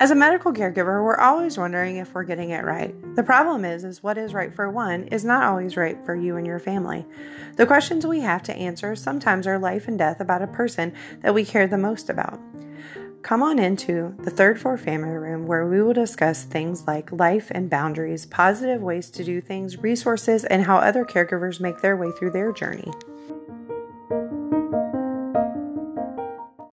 As a medical caregiver, we're always wondering if we're getting it right. The problem is is what is right for one is not always right for you and your family. The questions we have to answer sometimes are life and death about a person that we care the most about. Come on into the third floor family room where we will discuss things like life and boundaries, positive ways to do things, resources, and how other caregivers make their way through their journey.